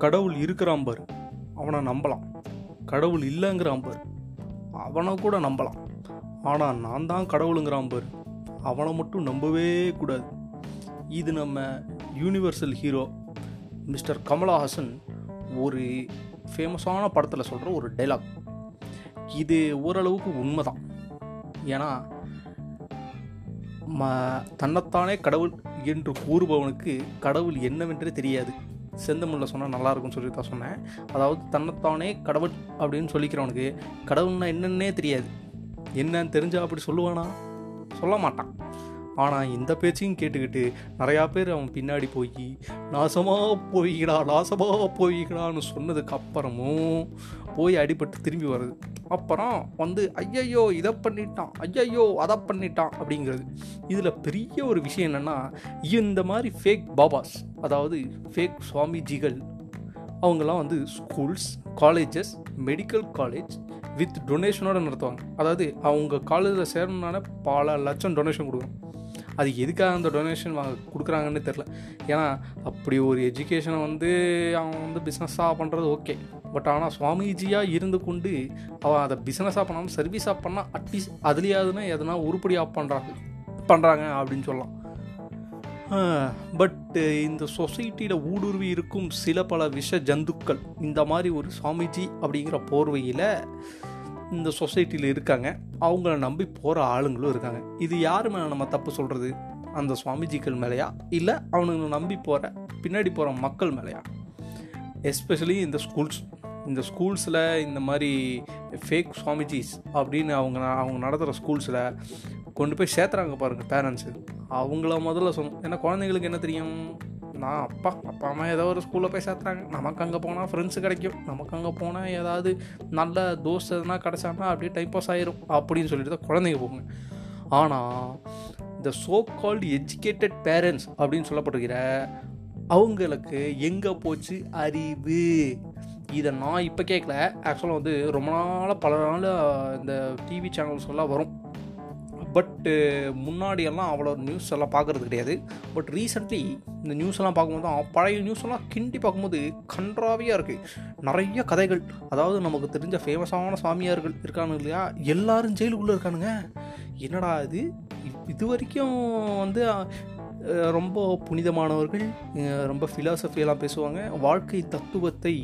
கடவுள் இருக்கிறான் பாரு. அவனை நம்பலாம். கடவுள் இல்லைங்கிறான் பாரு. அவனை கூட நம்பலாம். ஆனால் நான் தான் கடவுளுங்கிறான் பாரு. அவனை மட்டும் நம்பவே கூடாது. இது நம்ம யூனிவர்சல் ஹீரோ மிஸ்டர் கமலஹாசன் ஒரு ஃபேமஸான படத்தில் சொல்கிற ஒரு டைலாக் இது ஓரளவுக்கு உண்மைதான். ஏன்னா ம தன்னைத்தானே கடவுள் என்று கூறுபவனுக்கு கடவுள் என்னவென்றே தெரியாது. செந்தமிழில் சொன்னால் நல்லாயிருக்கும்னு சொல்லி தான் சொன்னேன். அதாவது தன்னைத்தானே கடவுள் அப்படின்னு சொல்லிக்கிறவனுக்கு கடவுள்னா என்னன்னே தெரியாது. என்னன்னு தெரிஞ்சால் அப்படி சொல்லுவானா? சொல்ல மாட்டான். ஆனால் இந்த பேச்சையும் கேட்டுக்கிட்டு நிறையா பேர் அவன் பின்னாடி போய் நாசமாக போய்கிடா நாசமாக போய்கிடான்னு சொன்னதுக்கு அப்புறமும் போய் அடிபட்டு திரும்பி வருது அப்புறம் வந்து ஐயையோ இதை பண்ணிட்டான். ஐயையோ அதை பண்ணிட்டான். அப்படிங்கிறது. இதில் பெரிய ஒரு விஷயம் என்னென்னா இந்த மாதிரி ஃபேக் பாபாஸ் அதாவது ஃபேக் சுவாமிஜிகள் அவங்கெல்லாம் வந்து schools colleges medical college with டொனேஷனோடு நடத்துவாங்க. அதாவது அவங்க காலேஜில் சேரணுன்னால பல லட்சம் டொனேஷன் கொடுக்கணும். அது எதுக்காக அந்த டொனேஷன் வாங்க கொடுக்குறாங்கன்னு தெரில ஏன்னா அப்படி ஒரு எஜுகேஷனை வந்து அவன் வந்து பிஸ்னஸாக பண்ணுறது ஓகே பட் ஆனால் சுவாமிஜியாக இருந்து கொண்டு அவன் அதை பிஸ்னஸாக பண்ணாமல் சர்வீஸாக பண்ணால் அட்லீஸ்ட் அதுலேயாவதுன்னா எதனா உருப்படியாக பண்ணுறாங்க பண்ணுறாங்க அப்படின்னு சொல்லலாம். பட் இந்த சொசைட்டியில் ஊடுருவி இருக்கும் சில பல விஷ ஜந்துக்கள் இந்த மாதிரி ஒரு சுவாமிஜி அப்படிங்கிற போர்வையில் இந்த சொசைட்டியில் இருக்காங்க. அவங்கள நம்பி போகிற ஆளுங்களும் இருக்காங்க. இது யார் மேலே நம்ம தப்பு சொல்கிறது அந்த சுவாமிஜிக்கள் மேலேயா? இல்லை அவனுங்களை நம்பி போகிற பின்னாடி போகிற மக்கள் மேலேயா? எஸ்பெஷலி இந்த ஸ்கூல்ஸ் இந்த ஸ்கூல்ஸில் இந்த மாதிரி ஃபேக் சுவாமிஜிஸ் அப்படின்னு அவங்க அவங்க நடத்துகிற ஸ்கூல்ஸில் கொண்டு போய் சேர்த்துறாங்க பாருங்கள் பேரண்ட்ஸு அவங்கள முதல்ல சொன்னோம் ஏன்னா குழந்தைங்களுக்கு என்ன தெரியும்? நான் அப்பா அப்பா அம்மா ஏதோ ஒரு ஸ்கூலில் போய் சேர்த்துறாங்க. நமக்கு அங்கே போனால் ஃப்ரெண்ட்ஸு கிடைக்கும். நமக்கு அங்கே போனால் ஏதாவது நல்ல தோஸ் எதுனா கிடச்சாங்கன்னா அப்படியே டைம் பாஸ் ஆயிரும். அப்படின்னு சொல்லிட்டு தான் குழந்தைங்க போங்க ஆனால் இந்த சோ கால்டு எஜுகேட்டட் பேரண்ட்ஸ் அப்படின்னு சொல்லப்படுகிற அவங்களுக்கு எங்கே போச்சு? அறிவு. இதை நான் இப்போ கேட்கல ஆக்சுவலாக வந்து ரொம்ப நாளாக பல நாள் இந்த டிவி சேனல்ஸ் எல்லாம் வரும். பட்டு முன்னாடியெல்லாம் அவ்வளோ நியூஸ் எல்லாம் பார்க்குறது கிடையாது. பட் ரீசெண்ட்லி இந்த நியூஸ் எல்லாம் பார்க்கும்போது தான் பழைய நியூஸ் எல்லாம் கிண்டி பார்க்கும்போது கன்றாவியாக இருக்குது நிறைய கதைகள் அதாவது நமக்கு தெரிஞ்ச ஃபேமஸான சாமியார்கள் இருக்கானுங்க இல்லையா? எல்லாரும் ஜெயிலுக்குள்ளே இருக்கானுங்க. என்னடா இது? இது வரைக்கும் வந்து ரொம்ப புனிதமானவர்கள் ரொம்ப ஃபிலாசபியெல்லாம் பேசுவாங்க. வாழ்க்கை தத்துவத்தை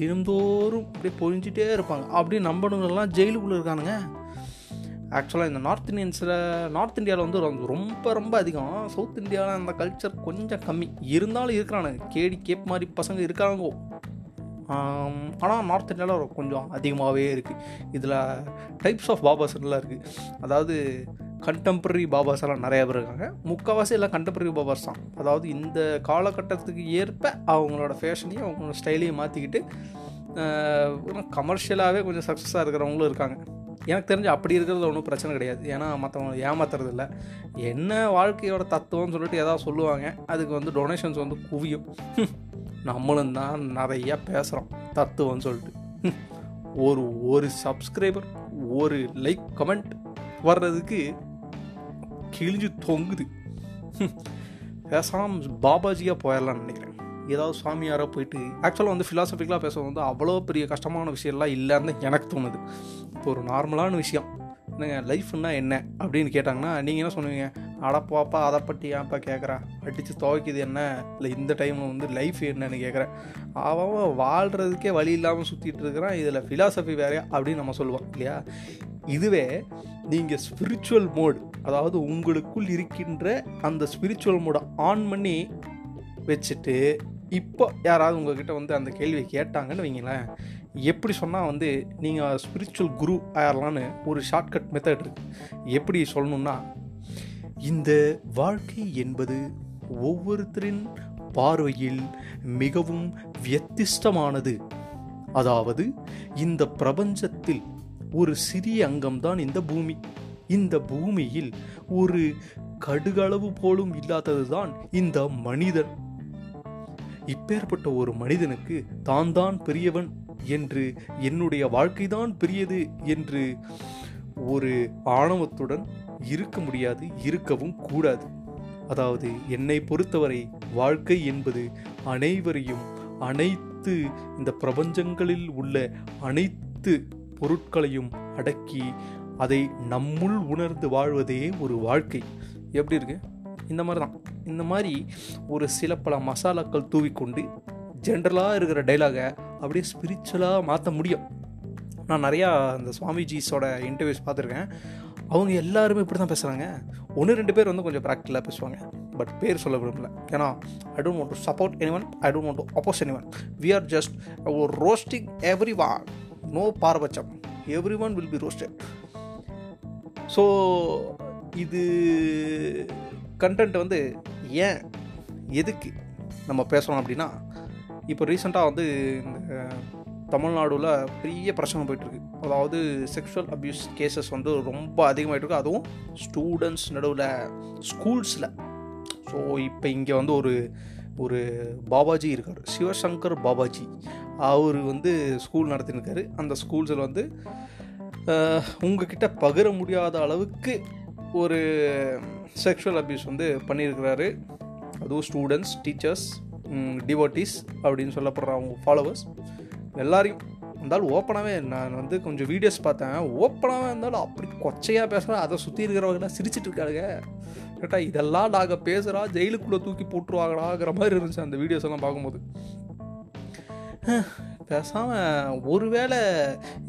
தினந்தோறும் அப்படியே பொழிஞ்சிட்டே இருப்பாங்க. அப்படி நம்பணுங்கள்லாம் ஜெயிலுக்குள்ளே இருக்கானுங்க. ஆக்சுவலாக இந்த நார்த் இந்தியன்ஸில் நார்த் இந்தியாவில் வந்து ரொம்ப ரொம்ப அதிகம். சவுத் இந்தியாவில் அந்த கல்ச்சர் கொஞ்சம் கம்மி. இருந்தாலும் இருக்கிறானுங்க கேடி கேப் மாதிரி பசங்க இருக்காங்க. ஆனால் நார்த் இந்தியாவில் கொஞ்சம் அதிகமாகவே இருக்குது இதில் டைப்ஸ் ஆஃப் பாபாஸ் எல்லாம் இருக்குது அதாவது கண்டெம்பரரி பாபாஸ் எல்லாம் நிறைய பேர் இருக்காங்க. முக்கால்வாசி எல்லாம் கண்டெம்பரரி பாபாஸ் தான். அதாவது இந்த காலகட்டத்துக்கு ஏற்ப அவங்களோட ஃபேஷனையும் அவங்களோட ஸ்டைலையும் மாற்றிக்கிட்டு கமர்ஷியலாகவே கொஞ்சம் சக்ஸஸாக இருக்கிறவங்களும் இருக்காங்க. எனக்கு தெரிஞ்சு அப்படி இருக்கிறது ஒன்றும் பிரச்சனை கிடையாது. ஏன்னா மற்றவங்க ஏமாத்துறது இல்லை என்ன வாழ்க்கையோட தத்துவம்னு சொல்லிட்டு ஏதாவது சொல்லுவாங்க. அதுக்கு வந்து டொனேஷன்ஸ் வந்து குவியும். நம்மளும் தான் நிறையா பேசுகிறோம் தத்துவம்னு சொல்லிட்டு. ஒரு ஒரு சப்ஸ்கிரைபர் ஒரு லைக் கமெண்ட் வர்றதுக்கு கிழிஞ்சு தொங்குது. பேசாமல் பாபாஜியாக போயிடலாம்னு நினைக்கிறேன். ஏதாவது சுவாமியாராக போயிட்டு ஆக்சுவலாக வந்து ஃபிலாசபிக்கலாக பேச வந்து அவ்வளோ பெரிய கஷ்டமான விஷயம்லாம் இல்லைன்னு எனக்கு தோணுது. இப்போ ஒரு நார்மலான விஷயம். என்னங்க லைஃப்னா என்ன? அப்படின்னு கேட்டாங்கன்னா நீங்கள் என்ன சொல்லுவீங்க? பாப்பா அதை பற்றி ஏன்ப்பா கேட்குறா அடித்து துவைக்குது என்ன? இல்லை இந்த டைமில் வந்து லைஃப் என்னன்னு கேட்குறேன் அவன் வாழ்கிறதுக்கே வழி இல்லாமல் சுற்றிட்டு இருக்கிறான். இதில் ஃபிலாசபி வேறே அப்படின்னு நம்ம சொல்லுவோம் இல்லையா? இதுவே நீங்கள் ஸ்பிரிச்சுவல் மோடு அதாவது உங்களுக்குள் இருக்கின்ற அந்த ஸ்பிரிச்சுவல் மோடை ஆன் பண்ணி வச்சுட்டு இப்போ யாராவது உங்ககிட்ட வந்து அந்த கேள்வியை கேட்டாங்கன்னு வைங்களேன் எப்படி சொன்னால் வந்து நீங்கள் ஸ்பிரிச்சுவல் குரு ஆயிரலான்னு ஒரு ஷார்ட்கட் மெத்தட் இருக்குது எப்படி சொல்லணுன்னா இந்த வாழ்க்கை என்பது ஒவ்வொருத்தரின் பார்வையில் மிகவும் வியத்திஷ்டமானது. அதாவது இந்த பிரபஞ்சத்தில் ஒரு சிறிய அங்கம்தான் இந்த பூமி. இந்த பூமியில் ஒரு கடுகளவு போலும் இல்லாததுதான் இந்த மனிதன் இப்பேற்பட்ட ஒரு மனிதனுக்கு தான் தான் பெரியவன் என்று என்னுடைய வாழ்க்கைதான் பெரியது என்று ஒரு ஆணவத்துடன் இருக்க முடியாது இருக்கவும் கூடாது. அதாவது என்னை பொறுத்தவரை வாழ்க்கை என்பது அனைவரையும் அனைத்து இந்த பிரபஞ்சங்களில் உள்ள அனைத்து பொருட்களையும் அடக்கி அதை நம்முள் உணர்ந்து வாழ்வதே ஒரு வாழ்க்கை. எப்படி இருக்கு? இந்த மாதிரி தான் இந்த மாதிரி ஒரு சில பல மசாலாக்கள் தூவிக்கொண்டு ஜென்ரலாக இருக்கிற டைலாகை அப்படியே ஸ்பிரிச்சுவலாக மாற்ற முடியும். நான் நிறையா அந்த சுவாமிஜிஸோட இன்டர்வியூஸ் பார்த்துருக்கேன். அவங்க எல்லாருமே இப்படி தான் பேசுகிறாங்க ஒன்று ரெண்டு பேர் வந்து கொஞ்சம் ப்ராக்டிக்கலாக பேசுவாங்க. பட் பேர் சொல்ல விரும்பல. ஏன்னா I don't want to support anyone I don't want to oppose anyone we are just roasting everyone no பாரபட்சம் everyone will be roasted so இது கண்டென்ட் வந்து ஏன் எதுக்கு நம்ம பேசணும் அப்படின்னா இப்போ ரீசெண்டாக வந்து இந்த தமிழ்நாடுல பெரிய பிரச்சனை போயிட்டுருக்கு. அதாவது செக்ஷுவல் அப்யூஸ் கேசஸ் வந்து ரொம்ப அதிகமாகிட்டு இருக்கு. அதுவும் ஸ்டூடெண்ட்ஸ் நடுவில் ஸ்கூல்ஸில் ஸோ இப்போ இங்கே வந்து ஒரு ஒரு பாபாஜி இருக்கார். சிவசங்கர் பாபாஜி. அவர் வந்து ஸ்கூல் நடத்தினிருக்காரு. அந்த ஸ்கூல்ஸில் வந்து உங்ககிட்ட பகிர முடியாத அளவுக்கு ஒரு செக்ஷுவல் அப்யூஸ் வந்து பண்ணியிருக்கிறாரு. அதுவும் ஸ்டூடெண்ட்ஸ் டீச்சர்ஸ் டிவோட்டிஸ் அப்படின்னு சொல்லப்படுற அவங்க ஃபாலோவர்ஸ் எல்லாரையும் இருந்தாலும் ஓப்பனாகவே நான் வந்து கொஞ்சம் வீடியோஸ் பார்த்தேன். ஓப்பனாகவே இருந்தாலும் அப்படி கொச்சையாக பேசுகிறேன் அதை சுற்றி இருக்கிறவங்கலாம் சிரிச்சிட்டு இருக்காளுங்க. கேட்டா இதெல்லாம் நாங்கள் பேசுகிறா ஜெயிலுக்குள்ளே தூக்கி போட்டுருவாங்களாங்கிற மாதிரி இருந்துச்சு அந்த வீடியோஸ் எல்லாம் பார்க்கும்போது. பேசாமல் ஒருவேளை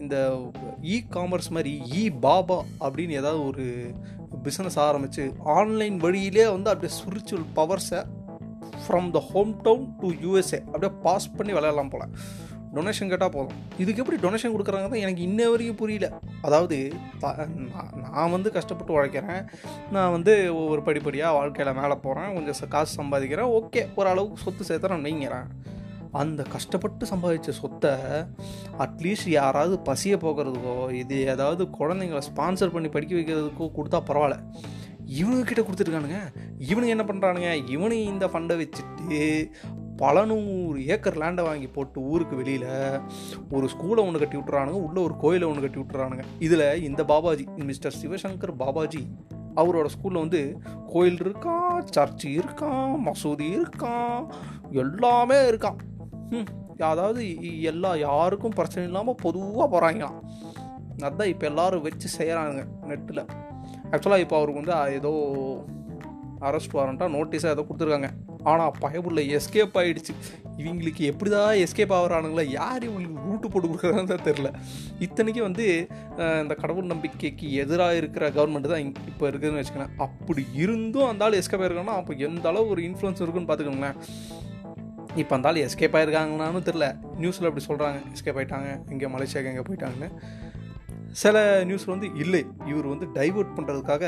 இந்த இ காமர்ஸ் மாதிரி இ பாபா அப்படின்னு ஏதாவது ஒரு பிஸ்னஸ் ஆரம்பித்து ஆன்லைன் வழியிலே வந்து அப்படியே spiritual பவர்ஸை from the home town to USA அப்படியே பாஸ் பண்ணி விளையாடலாம் போல. டொனேஷன் கேட்டால் போதும். இதுக்கு எப்படி டொனேஷன் கொடுக்குறாங்க தான் எனக்கு இன்ன வரைக்கும் புரியல. அதாவது நான் நான் வந்து கஷ்டப்பட்டு உழைக்கிறேன். நான் வந்து ஒவ்வொரு படிப்படியாக வாழ்க்கையில் மேலே போகிறேன் கொஞ்சம் காசு சம்பாதிக்கிறேன். ஓகே ஓரளவுக்கு சொத்து சேர்த்து நான் நீங்கிறேன். அந்த கஷ்டப்பட்டு சம்பாதிச்ச சொத்தை அட்லீஸ்ட் யாராவது பசியை போக்குறதுக்கோ இது ஏதாவது குழந்தைங்கள ஸ்பான்சர் பண்ணி படிக்க வைக்கிறதுக்கோ கொடுத்தா பரவாயில்ல. இவனுங்க கிட்ட கொடுத்துருக்கானுங்க. இவனுங்க என்ன பண்ணுறானுங்க இவனு இந்த ஃபண்டை வச்சுட்டு பல நூறு ஏக்கர் லேண்டை வாங்கி போட்டு ஊருக்கு வெளியில் ஒரு ஸ்கூலை ஒன்று கட்டி விட்டுறானுங்க. உள்ளே ஒரு கோயிலை ஒன்று கட்டி விட்டுறானுங்க. இதில் இந்த பாபாஜி மிஸ்டர் சிவசங்கர் பாபாஜி அவரோட ஸ்கூலில் வந்து கோயில் இருக்கான் சர்ச்சு இருக்கான் மசூதி இருக்கான் எல்லாமே இருக்கான் அதாவது எல்லா யாருக்கும் பிரச்சனை இல்லாமல் பொதுவாக போகிறாங்களாம் அதான் இப்போ எல்லாரும் வச்சு செய்கிறானுங்க நெட்டில் ஆக்சுவலாக இப்போ அவருக்கு வந்து ஏதோ அரெஸ்ட் வாரண்ட்டாக நோட்டீஸாக ஏதோ கொடுத்துருக்காங்க. ஆனால் பயபுள்ள எஸ்கேப் ஆகிடுச்சு இவங்களுக்கு எப்படிதான் எஸ்கேப் ஆகிறானுங்களா யார் இவங்களுக்கு ரூட்டு போட்டு கொடுக்குறான்னு தான் தெரில இத்தனைக்கும் வந்து இந்த கடவுள் நம்பிக்கைக்கு எதிராக இருக்கிற கவர்மெண்ட் தான் இப்போ இருக்குதுன்னு வச்சுக்கோங்களேன். அப்படி இருந்தும் அந்த ஆள் எஸ்கேப் ஆயிருக்காங்கன்னா அப்போ எந்த அளவு ஒரு இன்ஃப்ளூயன்ஸ் இருக்குன்னு பார்த்துக்கோங்களேன் இப்போ அந்த ஆள் எஸ்கேப் ஆயிருக்காங்களான்னு தெரில நியூஸில் அப்படி சொல்கிறாங்க எஸ்கேப் ஆகிட்டாங்க இங்கே மலேசியாவுக்கு எங்கே போயிட்டாங்கன்னு. சில நியூஸ் வந்து இல்லை. இவர் வந்து டைவர்ட் பண்ணுறதுக்காக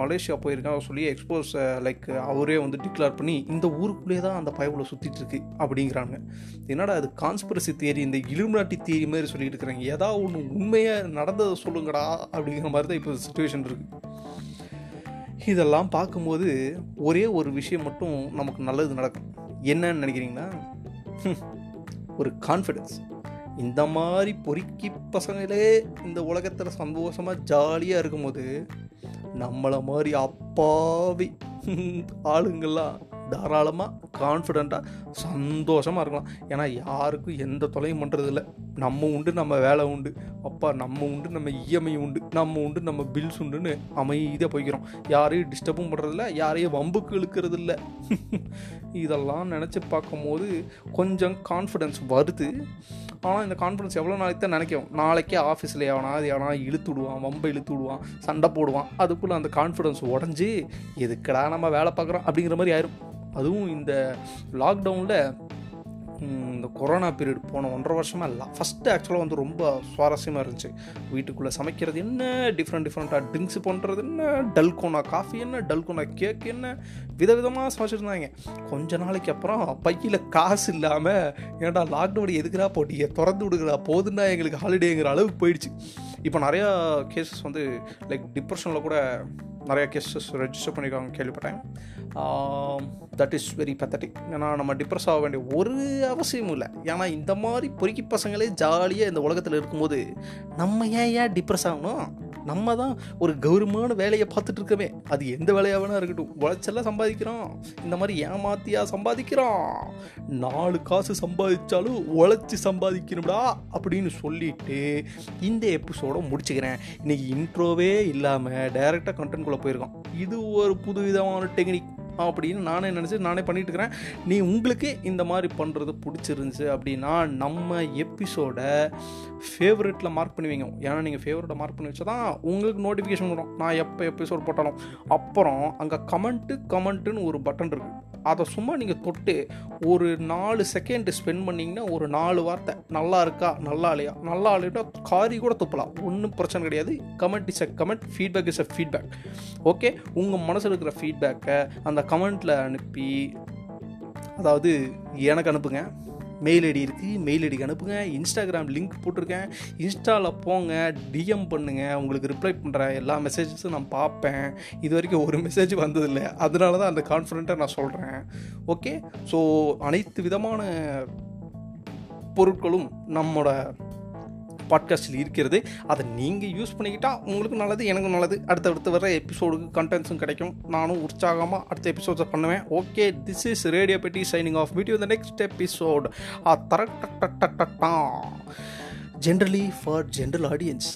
மலேசியா போயிருக்காங்க சொல்லி எக்ஸ்போஸ் லைக் அவரே வந்து டிக்ளேர் பண்ணி இந்த ஊருக்குள்ளேயே தான் அந்த பயவுல சுற்றிட்டுருக்கு அப்படிங்கிறாங்க. என்னடா அது கான்ஸ்பிரசி தியரி இந்த இலுமினாட்டி தியரி மாதிரி சொல்லிட்டு இருக்கிறாங்க. ஏதாவது ஒன்று உண்மையாக நடந்ததை சொல்லுங்கடா அப்படிங்கிற மாதிரி தான் இப்போ சுச்சுவேஷன் இருக்குது இதெல்லாம் பார்க்கும்போது ஒரே ஒரு விஷயம் மட்டும் நமக்கு நல்லது நடக்கும். என்னன்னு நினைக்கிறீங்கன்னா ஒரு கான்ஃபிடென்ஸ் இந்த மாதிரி பொறுக்கி பசங்களே இந்த உலகத்தில் சந்தோஷமாக ஜாலியாக இருக்கும்போது நம்மளை மாதிரி அப்பாவி ஆளுங்கள்லாம் தாராளமாக கான்ஃபிடெண்ட்டாக சந்தோஷமாக இருக்கலாம். ஏன்னா யாருக்கும் எந்த தொலையும் பண்ணுறதில்ல நம்ம உண்டு நம்ம வேலை உண்டு. அப்பா நம்ம உண்டு நம்ம இஎம்ஐ உண்டு. நம்ம உண்டு நம்ம பில்ஸ் உண்டுன்னு அமைதியாக போய்க்கிறோம். யாரையும் டிஸ்டர்பும் பண்ணுறதில்ல யாரையும் வம்புக்கு இழுக்கிறது இல்லை இதெல்லாம் நினச்சி பார்க்கும்போது கொஞ்சம் கான்ஃபிடென்ஸ் வருது. ஆனால் இந்த கான்ஃபிடன்ஸ் எவ்வளோ நாளைக்கு தான் நினைக்கும்? நாளைக்கே ஆஃபீஸில் எவனாவது எவனா இழுத்து விடுவான் வம்பை இழுத்து விடுவான் சண்டை போடுவான். அதுக்குள்ளே அந்த கான்ஃபிடன்ஸ் உடஞ்சி எதுக்கடா நம்ம வேலை பார்க்குறோம் அப்படிங்கிற மாதிரி ஆயிரும். அதுவும் இந்த லாக்டவுனில் இந்த கொரோனா பீரியட் போன ஒன்றரை வருஷமாக இல்லை. ஃபஸ்ட்டு ஆக்சுவலாக வந்து ரொம்ப சுவாரஸ்யமாக இருந்துச்சு. வீட்டுக்குள்ளே சமைக்கிறது என்ன? டிஃப்ரெண்ட் டிஃப்ரெண்ட்டாக ட்ரிங்க்ஸ் பண்ணுறது என்ன? டல்கோனா காஃபி என்ன? டல்கோனா கேக் என்ன? விதவிதமாக சமைச்சிருந்தாங்க. கொஞ்ச நாளைக்கு அப்புறம் பையில் காசு இல்லாமல் ஏன்டா லாக்டவுன் எதுக்குடா போட்டியை திறந்து விடுங்கடா. போதுன்னா எங்களுக்கு ஹாலிடேங்கிற அளவுக்கு போயிடுச்சு. இப்போ நிறையா கேசஸ் வந்து லைக் டிப்ரெஷனில் கூட நிறையா கேசஸ் ரெஜிஸ்டர் பண்ணியிருக்காங்க கேள்விப்பட்டேன். தட் இஸ் வெரி பத்தட்டிக் ஏன்னா நம்ம டிப்ரெஸ் ஆக வேண்டிய ஒரு அவசியமும் இல்லை. ஏன்னா இந்த மாதிரி பொறுக்கி பசங்களே ஜாலியாக இந்த உலகத்தில் இருக்கும்போது நம்ம ஏன் ஏன் டிப்ரெஸ் ஆகணும்? நம்ம தான் ஒரு கௌரவமான வேலையை பார்த்துட்டு இருக்கவே அது எந்த வேலையாக வேணா இருக்கட்டும். உழைச்செல்லாம் சம்பாதிக்கிறோம் இந்த மாதிரி ஏமாத்தியா சம்பாதிக்கிறோம் நாலு காசு சம்பாதிச்சாலும் உழைச்சி சம்பாதிக்கணும்டா அப்படின்னு சொல்லிட்டு இந்த எபிசோட முடிச்சுக்கிறேன். இன்னைக்கு இன்ட்ரோவே இல்லாமல் டைரெக்டாக கண்டென்ட்குள்ளே போயிருக்கோம் இது ஒரு புதுவிதமான டெக்னிக் அப்படின்னு நானே நினச்சி நானே பண்ணிட்டு இருக்கிறேன். நீ உங்களுக்கு இந்த மாதிரி பண்ணுறது பிடிச்சிருந்துச்சு அப்படின்னா நம்ம எபிசோடை ஃபேவரெட்டில் மார்க் பண்ணுவீங்க ஏன்னா நீங்கள் ஃபேவரெட்டை மார்க் பண்ணி வச்சா தான் உங்களுக்கு நோட்டிஃபிகேஷன் வரும். நான் எப்போ எபிசோட் போட்டாலும். அப்புறம் அங்கே கமெண்ட்டு கமெண்ட்டுன்னு ஒரு பட்டன் இருக்குது அதை சும்மா நீங்கள் தொட்டு ஒரு நாலு செகண்ட் ஸ்பெண்ட் பண்ணிங்கன்னா ஒரு நாலு வார்த்தை நல்லா இருக்கா? நல்லா இல்லையா? நல்லா இல்லையா காரி கூட துப்பலாம். ஒன்றும் பிரச்சனை கிடையாது. Comment is a comment feedback is a feedback okay உங்கள் மனசில் இருக்கிற ஃபீட்பேக்கை அந்த கமெண்ட்டில் அனுப்பி அதாவது எனக்கு அனுப்புங்க. மெயில் ஐடி இருக்குது மெயில் ஐடிக்கு அனுப்புங்க இன்ஸ்டாகிராம் லிங்க் போட்டிருக்கேன். இன்ஸ்டாவில் போங்க டிஎம் பண்ணுங்கள் உங்களுக்கு ரிப்ளை பண்ணுற எல்லா மெசேஜஸும் நான் பார்ப்பேன். இது வரைக்கும் ஒரு மெசேஜ் வந்ததில்லை. அதனால தான் அந்த கான்ஃபிடென்ட்டாக நான் சொல்கிறேன் ஓகே ஸோ அனைத்து விதமான பொருட்களும் நம்மளோட பாட்காஸ்டில் இருக்கிறது. அதை நீங்கள் யூஸ் பண்ணிக்கிட்டால் உங்களுக்கு நல்லது எனக்கும் நல்லது. அடுத்தடுத்து வர எபிசோடுக்கு கண்டென்ட்ஸும் கிடைக்கும். நானும் உற்சாகமாக அடுத்த எபிசோட்ஸை பண்ணுவேன். Okay this is radio Petti signing off video the next episode ஆ தர ஜென்ரலி ஃபார் ஜென்ரல் ஆடியன்ஸ்